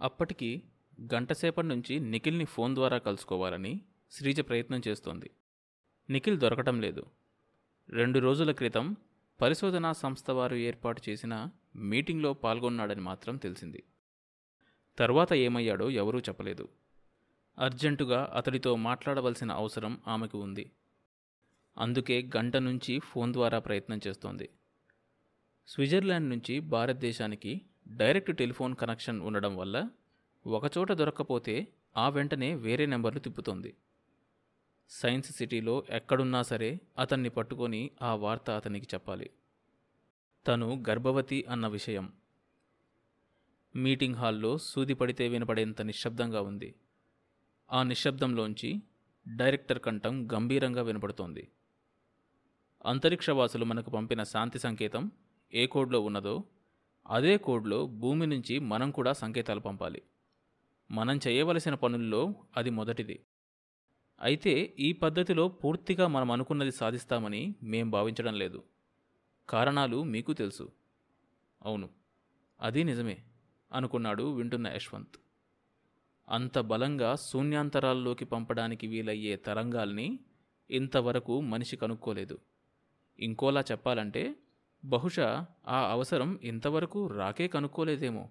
అప్పటికి గంటసేపటి నుంచి నిఖిల్ని ఫోన్ ద్వారా కలుసుకోవాలని శ్రీజ ప్రయత్నం చేస్తోంది. నిఖిల్ దొరకటం లేదు. రెండు రోజుల క్రితం పరిశోధనా సంస్థ వారు ఏర్పాటు చేసిన మీటింగ్లో పాల్గొన్నాడని మాత్రం తెలిసింది. తర్వాత ఏమయ్యాడో ఎవరూ చెప్పలేదు. అర్జెంటుగా అతడితో మాట్లాడవలసిన అవసరం ఆమెకు ఉంది. అందుకే గంట నుంచి ఫోన్ ద్వారా ప్రయత్నం చేస్తోంది. స్విట్జర్లాండ్ నుంచి భారతదేశానికి డైరెక్ట్ టెలిఫోన్ కనెక్షన్ ఉండడం వల్ల ఒకచోట దొరక్కపోతే ఆ వెంటనే వేరే నెంబర్లు తిప్పుతోంది. సైన్స్ సిటీలో ఎక్కడున్నా సరే అతన్ని పట్టుకొని ఆ వార్త అతనికి చెప్పాలి. తను గర్భవతి అన్న విషయం. మీటింగ్ హాల్లో సూది పడితే వినపడేంత నిశ్శబ్దంగా ఉంది. ఆ నిశ్శబ్దంలోంచి డైరెక్టర్ కంఠం గంభీరంగా వినపడుతోంది. అంతరిక్షవాసులు మనకు పంపిన శాంతి సంకేతం ఏ కోడ్లో ఉన్నదో అదే కోడ్లో భూమి నుంచి మనం కూడా సంకేతాలు పంపాలి. మనం చేయవలసిన పనుల్లో అది మొదటిది. అయితే ఈ పద్ధతిలో పూర్తిగా మనం అనుకున్నది సాధిస్తామని మేం భావించడం లేదు. కారణాలు మీకు తెలుసు. అవును అది నిజమే అనుకున్నాడు వింటున్న యశ్వంత్. అంత బలంగా శూన్యాంతరాల్లోకి పంపడానికి వీలయ్యే తరంగాల్ని ఇంతవరకు మనిషి కనుక్కోలేదు. ఇంకోలా చెప్పాలంటే బహుశా ఆ అవసరం ఇంతవరకు రాకే కనుక్కోలేదేమో.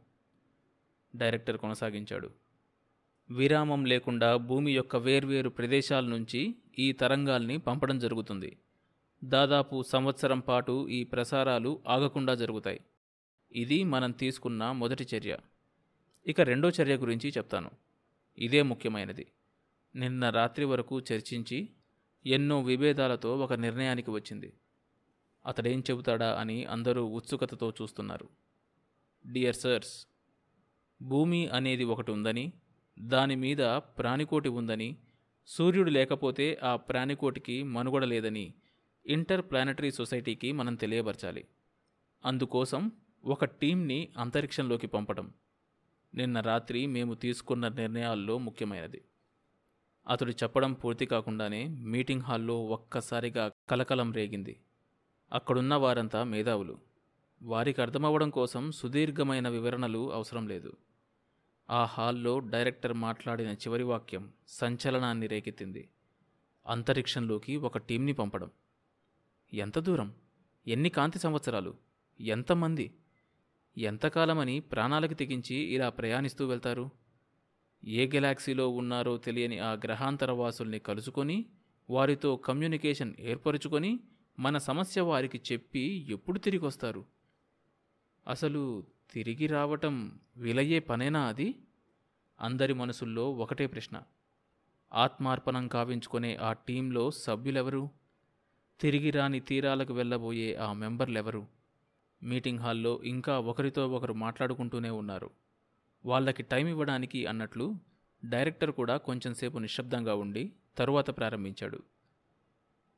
డైరెక్టర్ కొనసాగించాడు. విరామం లేకుండా భూమి యొక్క వేర్వేరు ప్రదేశాల నుంచి ఈ తరంగాల్ని పంపడం జరుగుతుంది. దాదాపు సంవత్సరం పాటు ఈ ప్రసారాలు ఆగకుండా జరుగుతాయి. ఇది మనం తీసుకున్న మొదటి చర్య. ఇక రెండో చర్య గురించి చెప్తాను. ఇదే ముఖ్యమైనది. నిన్న రాత్రి వరకు చర్చించి ఎన్నో విభేదాలతో ఒక నిర్ణయానికి వచ్చింది. అతడేం చెబుతాడా అని అందరూ ఉత్సుకతతో చూస్తున్నారు. డియర్ సర్స్ భూమి అనేది ఒకటి ఉందని దాని మీద ప్రాణికోటి ఉందని సూర్యుడు లేకపోతే ఆ ప్రాణికోటికి మనుగడ లేదని ఇంటర్ ప్లానటరీ సొసైటీకి మనం తెలియపరచాలి. అందుకోసం ఒక టీంని అంతరిక్షంలోకి పంపడం నిన్న రాత్రి మేము తీసుకున్న నిర్ణయాల్లో ముఖ్యమైనది. అతడు చెప్పడం పూర్తి కాకుండానే మీటింగ్ హాల్లో ఒక్కసారిగా కలకలం రేగింది. అక్కడున్న వారంతా మేధావులు. వారికి అర్థమవ్వడం కోసం సుదీర్ఘమైన వివరణలు అవసరం లేదు. ఆ హాల్లో డైరెక్టర్ మాట్లాడిన చివరి వాక్యం సంచలనాన్ని రేకెత్తింది. అంతరిక్షంలోకి ఒక టీంని పంపడం. ఎంత దూరం? ఎన్ని కాంతి సంవత్సరాలు? ఎంతమంది ఎంతకాలమని ప్రాణాలకు తెగించి ఇలా ప్రయాణిస్తూ వెళ్తారు? ఏ గెలాక్సీలో ఉన్నారో తెలియని ఆ గ్రహాంతర వాసుల్ని కలుసుకొని వారితో కమ్యూనికేషన్ ఏర్పరుచుకొని మన సమస్య వారికి చెప్పి ఎప్పుడు తిరిగి వస్తారు అసలు తిరిగి రావటం వీలయ్యే పనేనా అది? అందరి మనసుల్లో ఒకటే ప్రశ్న. ఆత్మార్పణం కావించుకునే ఆ టీంలో సభ్యులెవరు? తిరిగి రాని తీరాలకు వెళ్ళబోయే ఆ మెంబర్లెవరు? మీటింగ్ హాల్లో ఇంకా ఒకరితో ఒకరు మాట్లాడుకుంటూనే ఉన్నారు. వాళ్ళకి టైం ఇవ్వడానికి అన్నట్లు డైరెక్టర్ కూడా కొంచెంసేపు నిశ్శబ్దంగా ఉండి తరువాత ప్రారంభించాడు.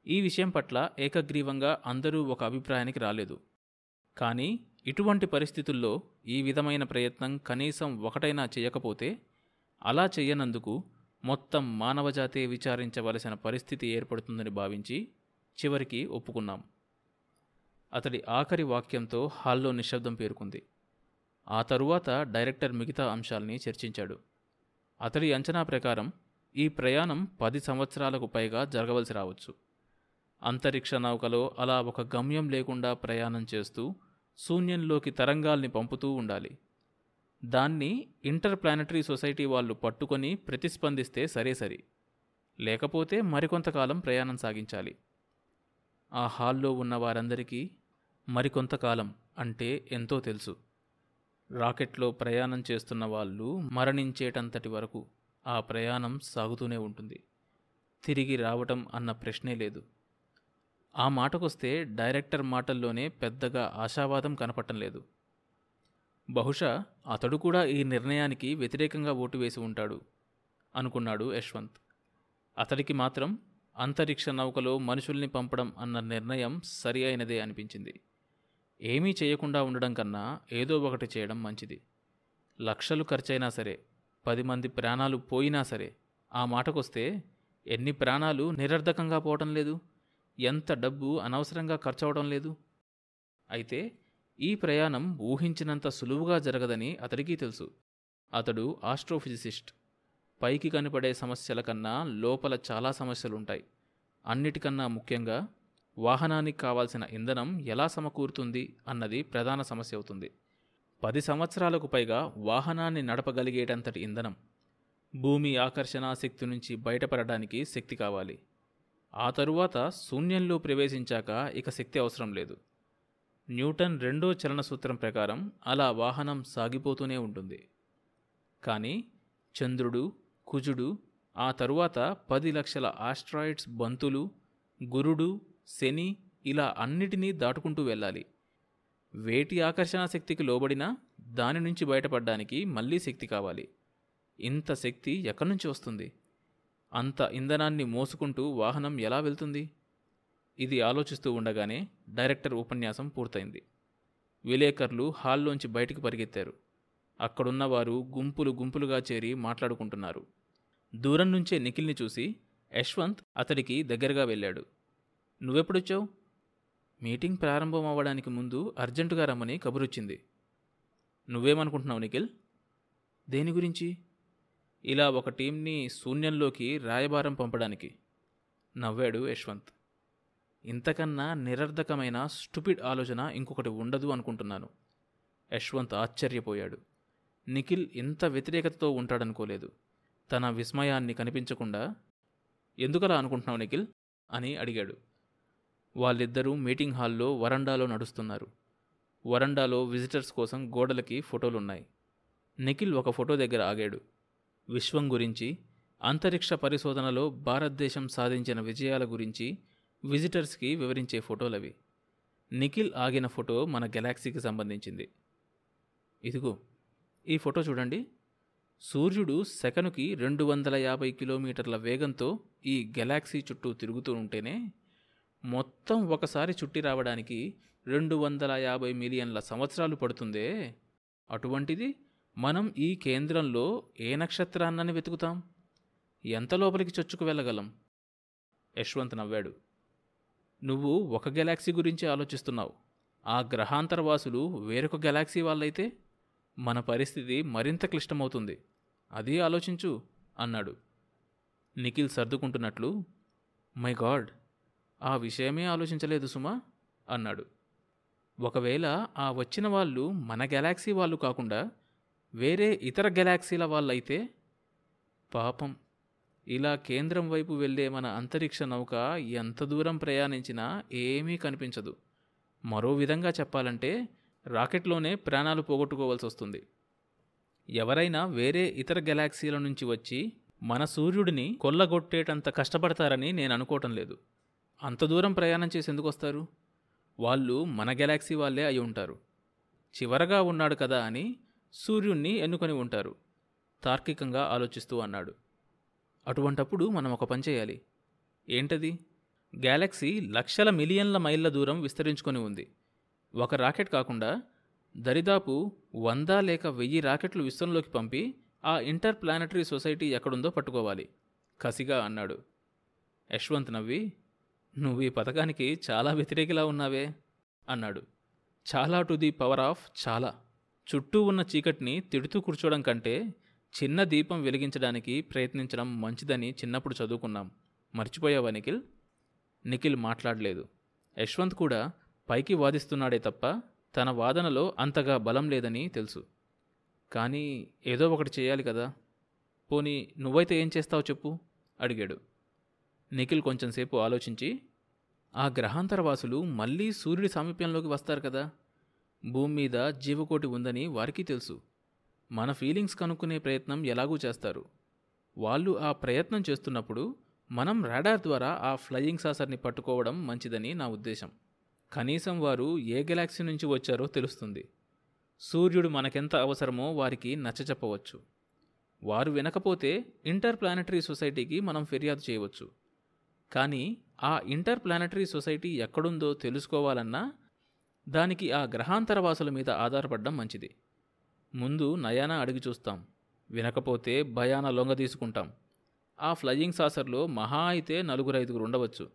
ఈ విషయం పట్ల ఏకగ్రీవంగా అందరూ ఒక అభిప్రాయానికి రాలేదు. కానీ ఇటువంటి పరిస్థితుల్లో ఈ విధమైన ప్రయత్నం కనీసం ఒకటైనా చేయకపోతే అలా చేయనందుకు మొత్తం మానవజాతే విచారించవలసిన పరిస్థితి ఏర్పడుతుందని భావించి చివరికి ఒప్పుకున్నాం. అతడి ఆఖరి వాక్యంతో హాల్లో నిశ్శబ్దం పేరుకుంది. ఆ తరువాత డైరెక్టర్ మిగతా అంశాల్ని చర్చించాడు. అతడి అంచనా ప్రకారం ఈ ప్రయాణం పది సంవత్సరాలకు పైగా జరగవలసి రావచ్చు. అంతరిక్ష నౌకలో అలా ఒక గమ్యం లేకుండా ప్రయాణం చేస్తూ శూన్యంలోకి తరంగాల్ని పంపుతూ ఉండాలి. దాన్ని ఇంటర్ ప్లానటరీ సొసైటీ వాళ్ళు పట్టుకొని ప్రతిస్పందిస్తే సరే సరి. లేకపోతే మరికొంతకాలం ప్రయాణం సాగించాలి. ఆ హాల్లో ఉన్న వారందరికీ మరికొంతకాలం అంటే ఎంతో తెలుసు. రాకెట్లో ప్రయాణం చేస్తున్న వాళ్ళు మరణించేటంతటి వరకు ఆ ప్రయాణం సాగుతూనే ఉంటుంది. తిరిగి రావటం అన్న ప్రశ్నే లేదు. ఆ మాటకొస్తే డైరెక్టర్ మాటల్లోనే పెద్దగా ఆశావాదం కనపడటం లేదు. బహుశా అతడు కూడా ఈ నిర్ణయానికి వ్యతిరేకంగా ఓటు వేసి ఉంటాడు అనుకున్నాడు యశ్వంత్. అతడికి మాత్రం అంతరిక్ష నౌకలో మనుషుల్ని పంపడం అన్న నిర్ణయం సరి అయినదే అనిపించింది. ఏమీ చేయకుండా ఉండడం కన్నా ఏదో ఒకటి చేయడం మంచిది. లక్షలు ఖర్చైనా సరే పది మంది ప్రాణాలు పోయినా సరే ఆ మాటకొస్తే ఎన్ని ప్రాణాలు నిరర్ధకంగా పోవటం లేదు? ఎంత డబ్బు అనవసరంగా ఖర్చవడం లేదు? అయితే ఈ ప్రయాణం ఊహించినంత సులువుగా జరగదని అతడికి తెలుసు. అతడు ఆస్ట్రోఫిజిసిస్ట్. పైకి కనపడే సమస్యల కన్నా లోపల చాలా సమస్యలుంటాయి. అన్నిటికన్నా ముఖ్యంగా వాహనానికి కావాల్సిన ఇంధనం ఎలా సమకూరుతుంది అన్నది ప్రధాన సమస్య అవుతుంది. పది సంవత్సరాలకు పైగా వాహనాన్ని నడపగలిగేటంతటి ఇంధనం. భూమి ఆకర్షణ శక్తి నుంచి బయటపడడానికి శక్తి కావాలి. ఆ తరువాత శూన్యంలో ప్రవేశించాక ఇక శక్తి అవసరం లేదు. న్యూటన్ రెండో చలన సూత్రం ప్రకారం అలా వాహనం సాగిపోతూనే ఉంటుంది. కానీ చంద్రుడు కుజుడు ఆ తరువాత పది లక్షల ఆస్ట్రాయిడ్స్ బంతులు గురుడు శని ఇలా అన్నిటినీ దాటుకుంటూ వెళ్ళాలి. వేటి ఆకర్షణ శక్తికి లోబడినా దాని నుంచి బయటపడడానికి మళ్ళీ శక్తి కావాలి. ఇంత శక్తి ఎక్కడి నుంచి వస్తుంది? అంత ఇంధనాన్ని మోసుకుంటూ వాహనం ఎలా వెళ్తుంది? ఇది ఆలోచిస్తూ ఉండగానే డైరెక్టర్ ఉపన్యాసం పూర్తయింది. విలేకరులు హాల్లోంచి బయటికి పరిగెత్తారు. అక్కడున్నవారు గుంపులు గుంపులుగా చేరి మాట్లాడుకుంటున్నారు. దూరం నుంచే నిఖిల్ని చూసి యశ్వంత్ అతడికి దగ్గరగా వెళ్ళాడు. నువ్వెప్పుడొచ్చావు? మీటింగ్ ప్రారంభం అవ్వడానికి ముందు అర్జెంటుగా రమ్మని కబురొచ్చింది. నువ్వేమనుకుంటున్నావు నిఖిల్? దేని గురించి? ఇలా ఒక టీంని శూన్యంలోకి రాయబారం పంపడానికి నవ్వాడు యశ్వంత్. ఇంతకన్నా నిరర్ధకమైన స్టూపిడ్ ఆలోచన ఇంకొకటి ఉండదు అనుకుంటున్నాను. యశ్వంత్ ఆశ్చర్యపోయాడు. నిఖిల్ ఇంత వ్యతిరేకతతో ఉంటాడనుకోలేదు. తన విస్మయాన్ని కనిపించకుండా ఎందుకలా అనుకుంటున్నావు నిఖిల్? అని అడిగాడు. వాళ్ళిద్దరూ మీటింగ్ హాల్లో వరండాలో నడుస్తున్నారు. వరండాలో విజిటర్స్ కోసం గోడలకి ఫోటోలున్నాయి. నిఖిల్ ఒక ఫోటో దగ్గర ఆగాడు. విశ్వం గురించి అంతరిక్ష పరిశోధనలో భారతదేశం సాధించిన విజయాల గురించి విజిటర్స్కి వివరించే ఫోటోలవి. నిఖిల్ ఆగిన ఫోటో మన గెలాక్సీకి సంబంధించింది. ఇదిగో ఈ ఫోటో చూడండి. సూర్యుడు సెకనుకి రెండు వందల యాభై కిలోమీటర్ల వేగంతో ఈ గెలాక్సీ చుట్టూ తిరుగుతూ ఉంటేనే మొత్తం ఒకసారి చుట్టి రావడానికి రెండు వందల యాభై మిలియన్ల సంవత్సరాలు పడుతుందే. అటువంటిది మనం ఈ కేంద్రంలో ఏ నక్షత్రాన్నని వెతుకుతాం? ఎంత లోపలికి చొచ్చుకు వెళ్ళగలం? యశ్వంత్ నవ్వాడు. నువ్వు ఒక గెలాక్సీ గురించి ఆలోచిస్తున్నావు. ఆ గ్రహాంతరవాసులు వేరొక గెలాక్సీ వాళ్ళైతే మన పరిస్థితి మరింత క్లిష్టమవుతుంది. అది ఆలోచించు అన్నాడు. నిఖిల్ సర్దుకుంటున్నట్లు మై గాడ్ ఆ విషయమే ఆలోచించలేదు సుమా అన్నాడు. ఒకవేళ ఆ వచ్చిన వాళ్ళు మన గెలాక్సీ వాళ్ళు కాకుండా వేరే ఇతర గెలాక్సీల వాళ్ళైతే పాపం ఇలా కేంద్రం వైపు వెళ్ళే మన అంతరిక్ష నౌక ఎంత దూరం ప్రయాణించినా ఏమీ కనిపించదు. మరో విధంగా చెప్పాలంటే రాకెట్లోనే ప్రాణాలు పోగొట్టుకోవాల్సి వస్తుంది. ఎవరైనా వేరే ఇతర గెలాక్సీల నుంచి వచ్చి మన సూర్యుడిని కొల్లగొట్టేటంత కష్టపడతారని నేను అనుకోవటం లేదు. అంత దూరం ప్రయాణం చేసి ఎందుకు వస్తారు? వాళ్ళు మన గెలాక్సీ వాళ్ళే అయి ఉంటారు. చివరగా ఉన్నాడు కదా అని సూర్యుణ్ణి ఎన్నుకొని ఉంటారు. తార్కికంగా ఆలోచిస్తూ అన్నాడు. అటువంటప్పుడు మనం ఒక పని చేయాలి. ఏంటది? గ్యాలక్సీ లక్షల మిలియన్ల మైళ్ళ దూరం విస్తరించుకొని ఉంది. ఒక రాకెట్ కాకుండా దరిదాపు వంద లేక వెయ్యి రాకెట్లు విశ్వంలోకి పంపి ఆ ఇంటర్ ప్లానటరీ సొసైటీ ఎక్కడుందో పట్టుకోవాలి. కసిగా అన్నాడు. యశ్వంత్ నవ్వి నువ్వు ఈ పథకానికి చాలా వ్యతిరేకిలా ఉన్నావే అన్నాడు. చాలా టు ది పవర్ ఆఫ్ చాలా. చుట్టూ ఉన్న చీకటిని తిడుతూ కూర్చోవడం కంటే చిన్న దీపం వెలిగించడానికి ప్రయత్నించడం మంచిదని చిన్నప్పుడు చదువుకున్నాం. మర్చిపోయావా నిఖిల్? నిఖిల్ మాట్లాడలేదు. యశ్వంత్ కూడా పైకి వాదిస్తున్నాడే తప్ప తన వాదనలో అంతగా బలం లేదని తెలుసు. కానీ ఏదో ఒకటి చేయాలి కదా. పోనీ నువ్వైతే ఏం చేస్తావు చెప్పు అడిగాడు. నిఖిల్ కొంచెంసేపు ఆలోచించి ఆ గ్రహాంతరవాసులు మళ్ళీ సూర్యుడి సామీప్యంలోకి వస్తారు కదా. భూమి మీద జీవకోటి ఉందని వారికి తెలుసు. మన ఫీలింగ్స్ కనుక్కునే ప్రయత్నం ఎలాగూ చేస్తారు. వాళ్ళు ఆ ప్రయత్నం చేస్తున్నప్పుడు మనం రాడార్ ద్వారా ఆ ఫ్లయింగ్ సాసర్ని పట్టుకోవడం మంచిదని నా ఉద్దేశం. కనీసం వారు ఏ గెలాక్సీ నుంచి వచ్చారో తెలుస్తుంది. సూర్యుడు మనకెంత అవసరమో వారికి నచ్చచెప్పవచ్చు వారు వినకపోతే ఇంటర్ ప్లానటరీ సొసైటీకి మనం ఫిర్యాదు చేయవచ్చు. కానీ ఆ ఇంటర్ ప్లానటరీ సొసైటీ ఎక్కడుందో తెలుసుకోవాలన్నా దానికి ఆ గ్రహాంతరవాసుల మీద ఆధారపడడం మంచిది. ముందు నయాన అడిగి చూస్తాం. వినకపోతే భయాన లొంగ తీసుకుంటాం. ఆ ఫ్లయింగ్ సాసర్లో మహా అయితే నలుగురైదుగురు ఉండవచ్చు.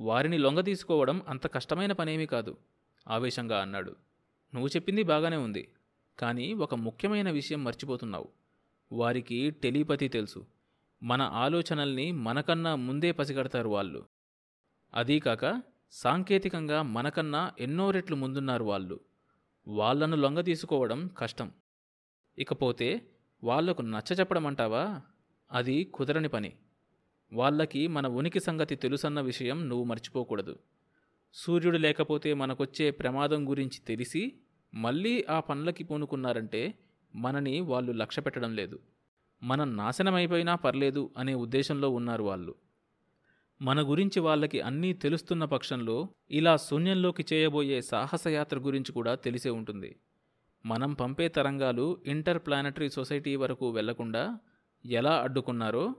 వారిని లొంగ తీసుకోవడం అంత కష్టమైన పనేమీ కాదు ఆవేశంగా అన్నాడు. నువ్వు చెప్పింది బాగానే ఉంది కానీ ఒక ముఖ్యమైన విషయం మర్చిపోతున్నావు. వారికి టెలిపతి తెలుసు. మన ఆలోచనల్ని మనకన్నా ముందే పసిగడతారు వాళ్ళు. అదీకాక సాంకేతికంగా మనకన్నా ఎన్నో రెట్లు ముందున్నారు వాళ్ళు. వాళ్ళను లొంగ తీసుకోవడం కష్టం. ఇకపోతే వాళ్ళకు నచ్చచెప్పడం అంటావా అది కుదరని పని. వాళ్ళకి మన ఉనికి సంగతి తెలుసన్న విషయం నువ్వు మర్చిపోకూడదు. సూర్యుడు లేకపోతే మనకొచ్చే ప్రమాదం గురించి తెలిసి మళ్ళీ ఆ పనులకి పూనుకున్నారంటే మనని వాళ్ళు లక్ష్య పెట్టడం లేదు. మనం నాశనమైపోయినా పర్లేదు అనే ఉద్దేశంలో ఉన్నారు వాళ్ళు. మన గురించి వాళ్ళకి అన్నీ తెలుస్తున్న పక్షంలో ఇలా శూన్యంలోకి చేయబోయే సాహసయాత్ర గురించి కూడా తెలిసే ఉంటుంది. మనం పంపే తరంగాలు ఇంటర్ ప్లానటరీ సొసైటీ వరకు వెళ్ళకుండా ఎలా అడ్డుకున్నారో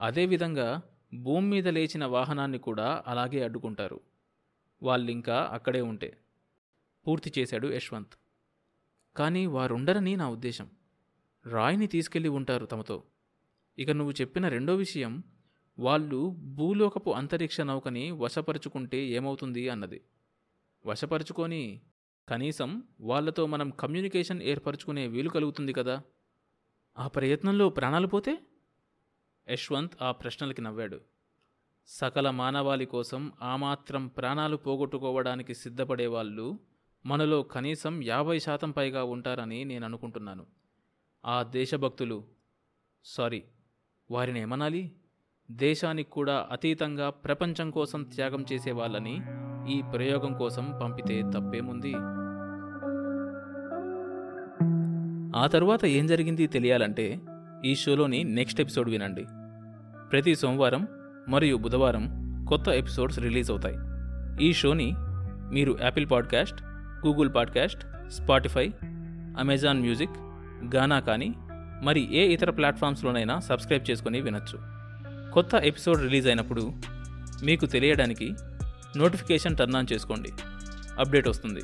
అదేవిధంగా భూమి మీద లేచిన వాహనాన్ని కూడా అలాగే అడ్డుకుంటారు. వాళ్ళింకా అక్కడే ఉంటే. పూర్తి చేశాడు యశ్వంత్. కానీ వారుండరని నా ఉద్దేశం. రాయిని తీసుకెళ్ళి ఉంటారు తమతో. ఇక నువ్వు చెప్పిన రెండో విషయం వాళ్ళు భూలోకపు అంతరిక్ష నౌకని వశపరుచుకుంటే ఏమవుతుంది అన్నది. వశపరుచుకొని కనీసం వాళ్ళతో మనం కమ్యూనికేషన్ ఏర్పరచుకునే వీలు కలుగుతుంది కదా. ఆ ప్రయత్నంలో ప్రాణాలు పోతే? యశ్వంత్ ఆ ప్రశ్నలకి నవ్వాడు. సకల మానవాళి కోసం ఆ మాత్రం ప్రాణాలు పోగొట్టుకోవడానికి సిద్ధపడే వాళ్ళు మనలో కనీసం యాభై శాతం పైగా ఉంటారని నేను అనుకుంటున్నాను. ఆ దేశభక్తులు సారీ వారిని ఏమనాలి? దేశానికి కూడా అతీతంగా ప్రపంచం కోసం త్యాగం చేసే వాళ్ళని ఈ ప్రయోగం కోసం పంపితే తప్పేముంది? ఆ తర్వాత ఏం జరిగింది తెలియాలంటే ఈ షోలోని నెక్స్ట్ ఎపిసోడ్ వినండి. ప్రతి సోమవారం మరియు బుధవారం కొత్త ఎపిసోడ్స్ రిలీజ్ అవుతాయి. ఈ షోని మీరు Apple podcast Google podcast Spotify Amazon music Gaana కానీ మరి ఏ ఇతర ప్లాట్ఫామ్స్లోనైనా సబ్స్క్రైబ్ చేసుకుని వినొచ్చు. కొత్త ఎపిసోడ్ రిలీజ్ అయినప్పుడు మీకు తెలియడానికి నోటిఫికేషన్ టర్న్ ఆన్ చేసుకోండి. అప్డేట్ వస్తుంది.